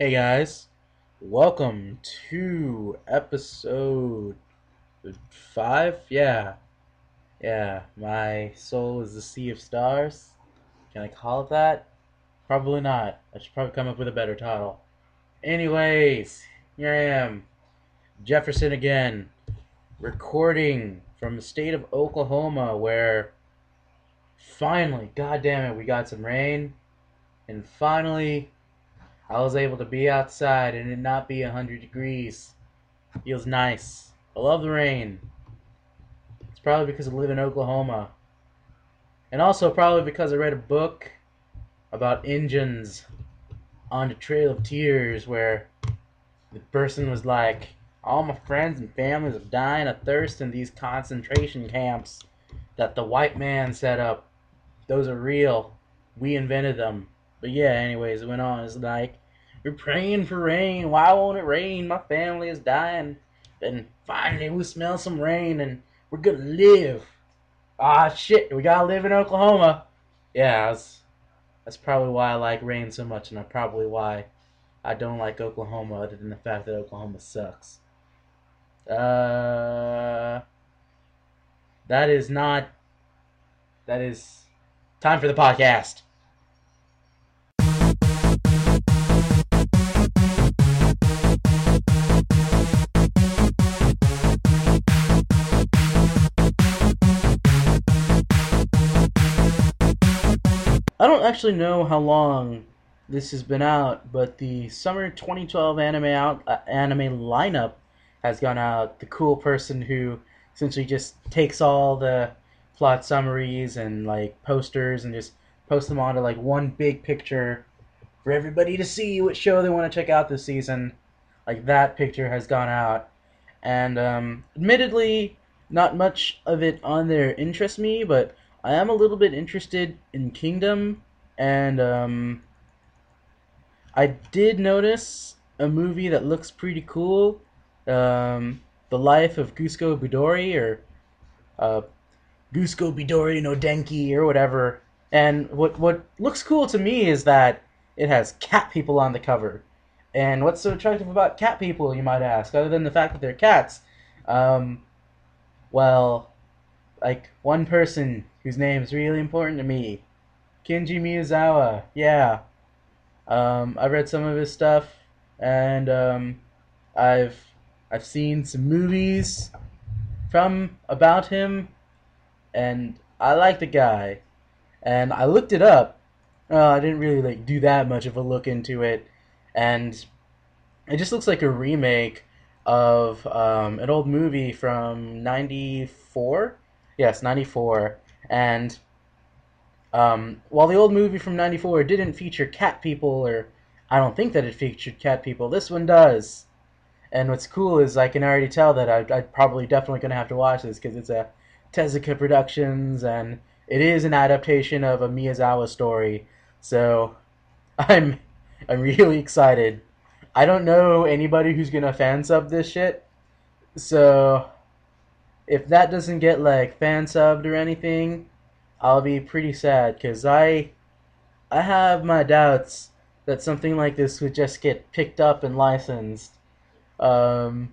Hey guys, welcome to episode five. Yeah, yeah. My soul is the sea of stars. Can I call it that? Probably not. I should probably come up with a better title. Anyways, here I am, Jefferson again, recording from the state of Oklahoma, where finally, god damn it, we got some rain, and finally I was able to be outside and it not be 100 degrees. Feels nice. I love the rain. It's probably because I live in Oklahoma. And also probably because I read a book about Injuns on the Trail of Tears where the person was like, all my friends and families are dying of thirst in these concentration camps that the white man set up. Those are real. We invented them. But yeah, anyways, it went on. It's like, we're praying for rain. Why won't it rain? My family is dying. Then finally we smell some rain and we're gonna live. Ah, shit, we gotta live in Oklahoma. Yeah, that's, that's probably why I like rain so much, and probably why I don't like Oklahoma, other than the fact that Oklahoma sucks. Uh, that is not. That is time for the podcast. Don't actually know how long this has been out, but the summer 2012 anime out uh, anime lineup has gone out. The cool person who essentially just takes all the plot summaries and like posters and just posts them onto like one big picture for everybody to see what show they want to check out this season. Like that picture has gone out, and um, admittedly, not much of it on there interests me, but I am a little bit interested in Kingdom, and um, I did notice a movie that looks pretty cool. Um, the Life of Gusko Budori, or uh, Gusko Budori no Denki, or whatever. And what what looks cool to me is that it has cat people on the cover. And what's so attractive about cat people, you might ask, other than the fact that they're cats? Um, well, like one person whose name is really important to me, Kenji Miyazawa. Yeah, um, I read some of his stuff, and um, I've I've seen some movies from about him, and I like the guy, and I looked it up. Uh, I didn't really like do that much of a look into it, and it just looks like a remake of um, an old movie from '94. Yes, '94, and um, while the old movie from '94 didn't feature cat people, or I don't think that it featured cat people, this one does. And what's cool is I can already tell that I, I'm probably definitely going to have to watch this because it's a Tezuka Productions and it is an adaptation of a Miyazawa story. So I'm I'm really excited. I don't know anybody who's gonna fan sub this shit. So if that doesn't get like fan subbed or anything, I'll be pretty sad because I I have my doubts that something like this would just get picked up and licensed. Um,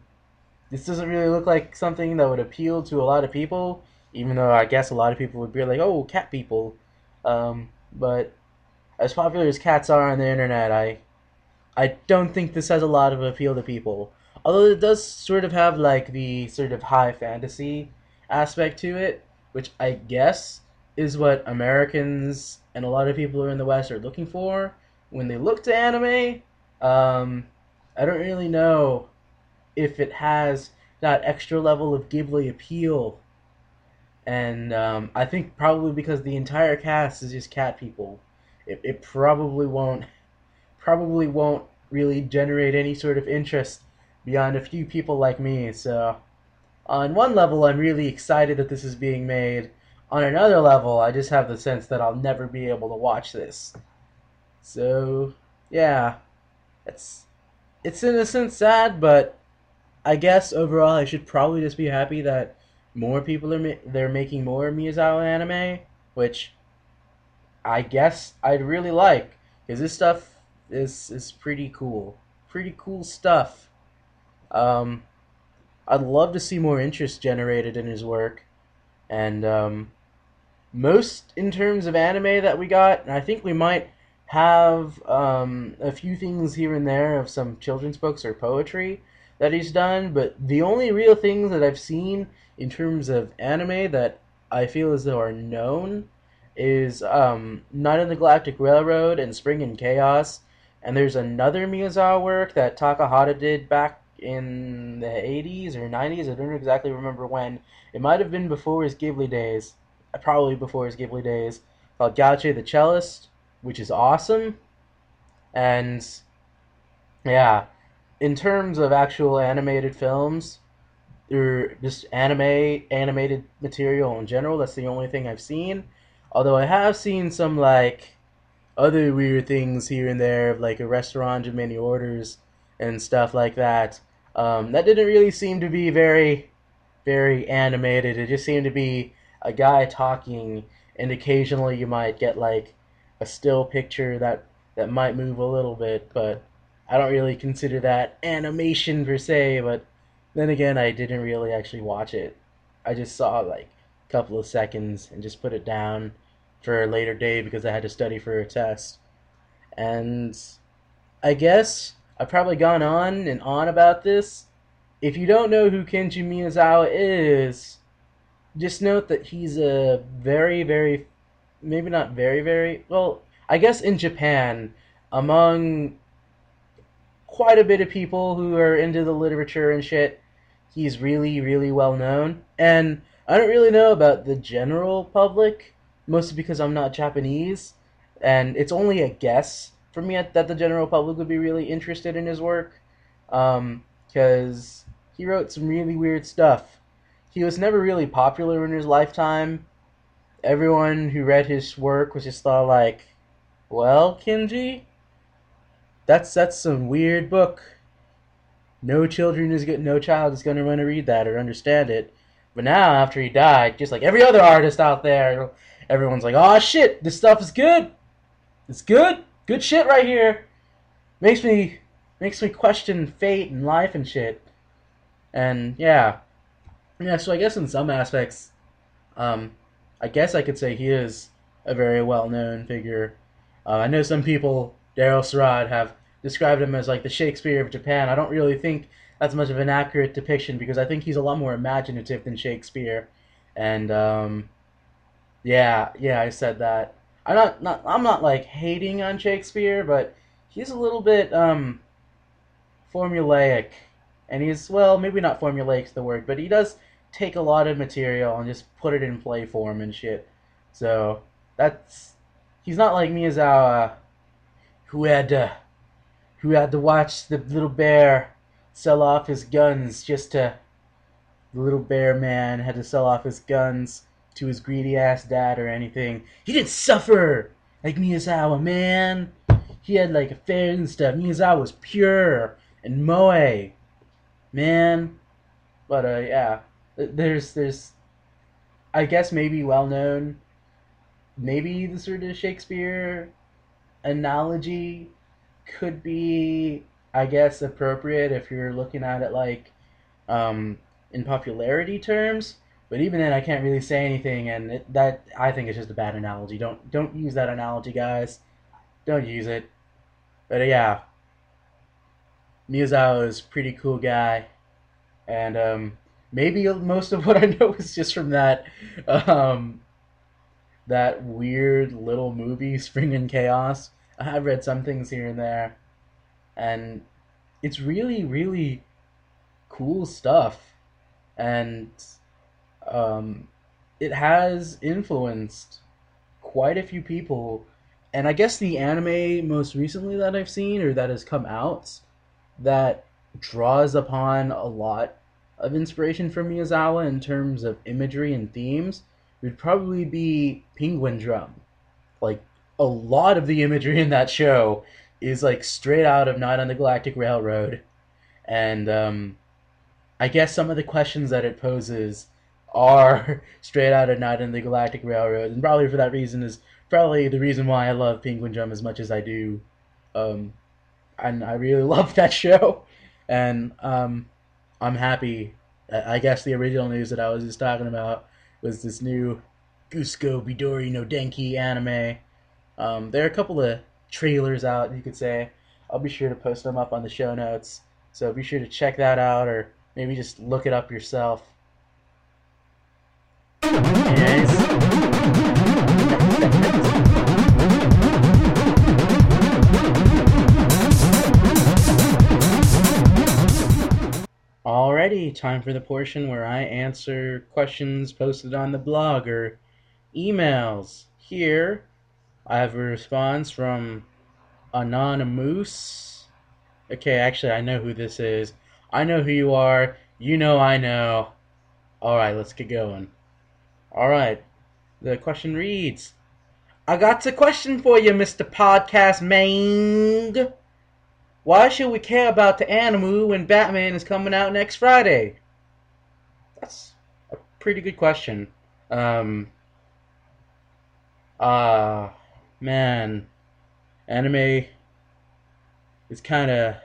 this doesn't really look like something that would appeal to a lot of people, even though I guess a lot of people would be like, "Oh, cat people." Um, but as popular as cats are on the internet, I I don't think this has a lot of appeal to people. Although it does sort of have like the sort of high fantasy aspect to it, which I guess is what Americans and a lot of people who are in the West are looking for when they look to anime. Um, I don't really know if it has that extra level of Ghibli appeal. And um, I think probably because the entire cast is just cat people, it, it probably won't probably won't really generate any sort of interest beyond a few people like me. So, on one level, I'm really excited that this is being made. On another level, I just have the sense that I'll never be able to watch this. So, yeah, it's it's in a sense sad, but I guess overall I should probably just be happy that more people are ma- they're making more Miyazawa anime, which I guess I'd really like because this stuff is is pretty cool. Pretty cool stuff. Um, I'd love to see more interest generated in his work, and um, most in terms of anime that we got, and I think we might have um, a few things here and there of some children's books or poetry that he's done, but the only real things that I've seen in terms of anime that I feel as though are known is um, Night on the Galactic Railroad and Spring and Chaos. And there's another Miyazawa work that Takahata did back in the 80s or 90s. I don't exactly remember when. It might have been before his Ghibli days. Uh, probably before his Ghibli days. Called Gauche the Cellist, which is awesome. And yeah, in terms of actual animated films, or just anime animated material in general, that's the only thing I've seen. Although I have seen some like other weird things here and there, like a restaurant and many orders and stuff like that. Um, that didn't really seem to be very, very animated. It just seemed to be a guy talking, and occasionally you might get like a still picture that that might move a little bit, but I don't really consider that animation per se. But then again, I didn't really actually watch it. I just saw like a couple of seconds and just put it down for a later day because I had to study for a test. And I guess I've probably gone on and on about this. If you don't know who Kenji Miyazawa is, just note that he's a very, very, maybe not very, very, well, I guess in Japan, among quite a bit of people who are into the literature and shit, he's really, really well known. And I don't really know about the general public mostly because I'm not Japanese, and it's only a guess for me that the general public would be really interested in his work, because um, he wrote some really weird stuff. He was never really popular in his lifetime. Everyone who read his work was just thought like, "Well, Kenji, that's that's some weird book. No children is good. No child is going to want to read that or understand it." But now, after he died, just like every other artist out there, everyone's like, "Oh shit, this stuff is good. It's good. Good shit right here." Makes me makes me question fate and life and shit. And yeah, yeah. So I guess in some aspects, um, I guess I could say he is a very well-known figure. Uh, I know some people, Daryl Sarad, have described him as like the Shakespeare of Japan. I don't really think that's much of an accurate depiction because I think he's a lot more imaginative than Shakespeare. And um, yeah, yeah, I said that. I'm not, not I'm not like hating on Shakespeare, but he's a little bit um formulaic. And he's well, maybe not formulaic the word, but he does take a lot of material and just put it in play form and shit. So that's he's not like Miyazawa who had to who had to watch the little bear sell off his guns just to the little bear man had to sell off his guns to his greedy ass dad or anything. He didn't suffer like Miyazawa, man. He had like affairs and stuff. Miyazawa was pure and moe, man. But uh, yeah, there's there's, I guess maybe well known, maybe the sort of Shakespeare analogy could be, I guess, appropriate if you're looking at it like, um, in popularity terms. But even then, I can't really say anything, and it, that I think is just a bad analogy. Don't don't use that analogy, guys. Don't use it. But uh, yeah, Miyazawa is pretty cool guy, and um, maybe most of what I know is just from that um, that weird little movie, Spring and Chaos. I have read some things here and there, and it's really really cool stuff, and um, it has influenced quite a few people. And I guess the anime most recently that I've seen or that has come out that draws upon a lot of inspiration from Miyazawa in terms of imagery and themes would probably be Penguin Drum. Like a lot of the imagery in that show is like straight out of Night on the Galactic Railroad, and um, I guess some of the questions that it poses are straight out of Night in the Galactic Railroad, and probably for that reason is probably the reason why I love Penguin Drum as much as I do. Um, and I really love that show, and um, I'm happy. I guess the original news that I was just talking about was this new Gusko Budori no Denki anime. Um, there are a couple of trailers out, you could say. I'll be sure to post them up on the show notes. So be sure to check that out or maybe just look it up yourself. Time for the portion where I answer questions posted on the blog or emails. Here, I have a response from Anonymous. Okay, actually, I know who this is. I know who you are. You know I know. Alright, let's get going. Alright, the question reads I got a question for you, Mr. Podcast Mang. Why should we care about the Animu when Batman is coming out next Friday? That's a pretty good question. Um, ah, uh, man, anime is kind of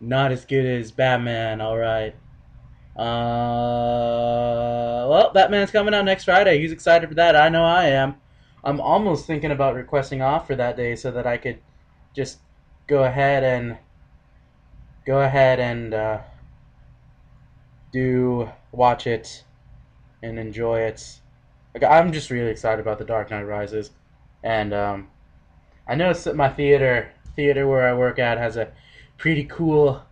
not as good as Batman. All right. Uh, well, Batman's coming out next Friday. He's excited for that. I know I am. I'm almost thinking about requesting off for that day so that I could just go ahead and go ahead and uh, do watch it and enjoy it. Like, I'm just really excited about The Dark Knight Rises, and um, I noticed that my theater theater where I work at has a pretty cool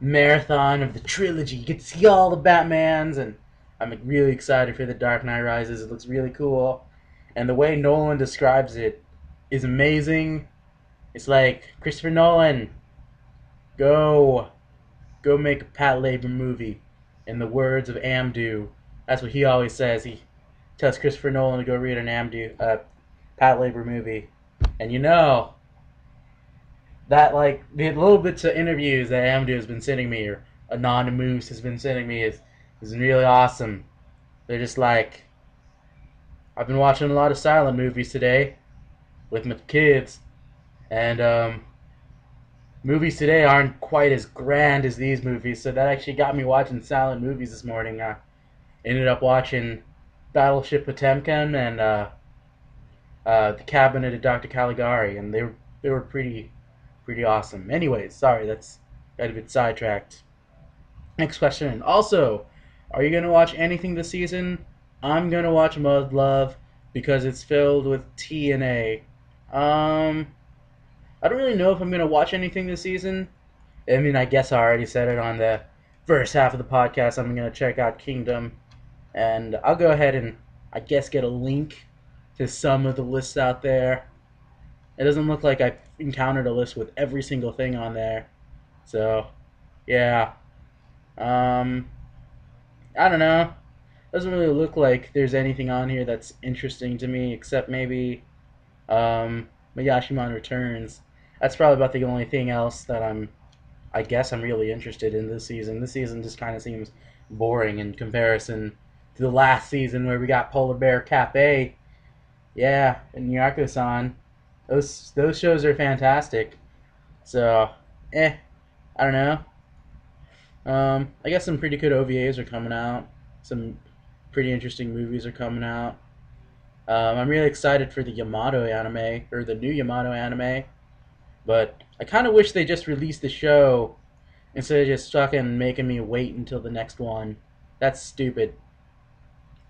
marathon of the trilogy. You get to see all the Batmans, and I'm really excited for The Dark Knight Rises. It looks really cool, and the way Nolan describes it is amazing it's like Christopher Nolan, go, go make a Pat Patlabor movie. In the words of Amdu, that's what he always says. He tells Christopher Nolan to go read an Amdu, uh, Patlabor movie, and you know that like the little bits of interviews that Amdu has been sending me or Anonymous has been sending me is is really awesome. They're just like I've been watching a lot of silent movies today with my kids and um, movies today aren't quite as grand as these movies, so that actually got me watching silent movies this morning. I ended up watching Battleship Potemkin and uh, uh, The Cabinet of Dr. Caligari, and they were they were pretty pretty awesome. Anyways, sorry that's got a bit sidetracked. Next question. Also, are you gonna watch anything this season? I'm gonna watch Muv-Luv because it's filled with T and A. Um, I don't really know if I'm gonna watch anything this season. I mean, I guess I already said it on the first half of the podcast. I'm gonna check out Kingdom, and I'll go ahead and I guess get a link to some of the lists out there. It doesn't look like I've encountered a list with every single thing on there, so yeah. Um, I don't know. Doesn't really look like there's anything on here that's interesting to me, except maybe um, Moyashimon Returns that's probably about the only thing else that I'm, I guess I'm really interested in this season. This season just kind of seems boring in comparison to the last season where we got Polar Bear Cafe, yeah, and Yakusan. Those those shows are fantastic. So, eh, I don't know. Um, I guess some pretty good OVAs are coming out. Some pretty interesting movies are coming out. Um, I'm really excited for the Yamato anime or the new Yamato anime. But I kind of wish they just released the show instead of just fucking making me wait until the next one. That's stupid.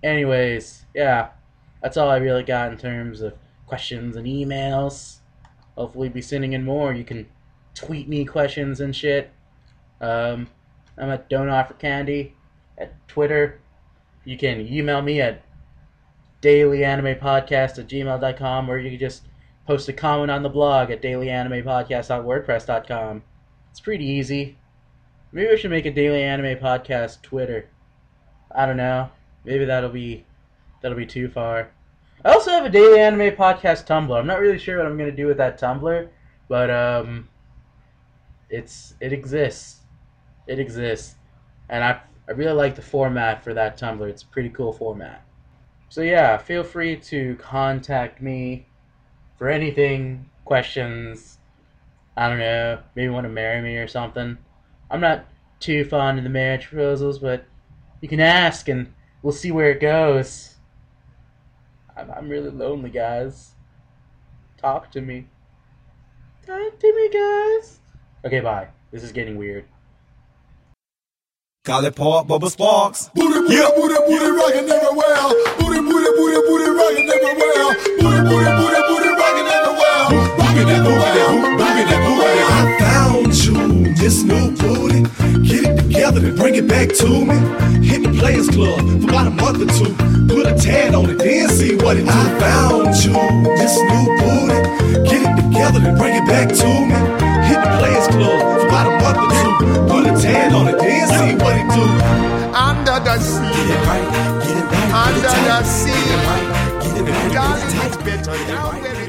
Anyways, yeah, that's all I really got in terms of questions and emails. Hopefully, be sending in more. You can tweet me questions and shit. Um, I'm at Don't Offer Candy at Twitter. You can email me at dailyanimePodcast at gmail.com or you can just Post a comment on the blog at dailyanimePodcast.wordpress.com. It's pretty easy. Maybe I should make a daily anime podcast Twitter. I don't know. Maybe that'll be that'll be too far. I also have a daily anime podcast Tumblr. I'm not really sure what I'm gonna do with that Tumblr, but um, it's it exists. It exists, and I I really like the format for that Tumblr. It's a pretty cool format. So yeah, feel free to contact me for anything questions. I don't know, maybe want to marry me or something. I'm not too fond of the marriage proposals, but you can ask and we'll see where it goes. I'm, I'm really lonely, guys. Talk to me. Talk to me, guys. Okay, bye. This is getting weird. Call it Park Bubba Sparks. Booty, booty, Yep. booty, booty, rockin' everywhere. Booty, booty, booty, booty, rockin' everywhere. Booty, booty, booty, rocking up the world, rocking up the world, rocking up the world. I found you, this new booty. Get it together and bring it back to me. Hit the Players Club for about a month or two. Put a tad on it, then see what it do. I found you, this new booty. Get it together and bring it back to me. Hit the Players Club for about a month or two. Put a tad on it, then see what it do. Under the sea. Get it right, get it right. Under the sea. Get it right, get it right. Darling, it's better now, baby.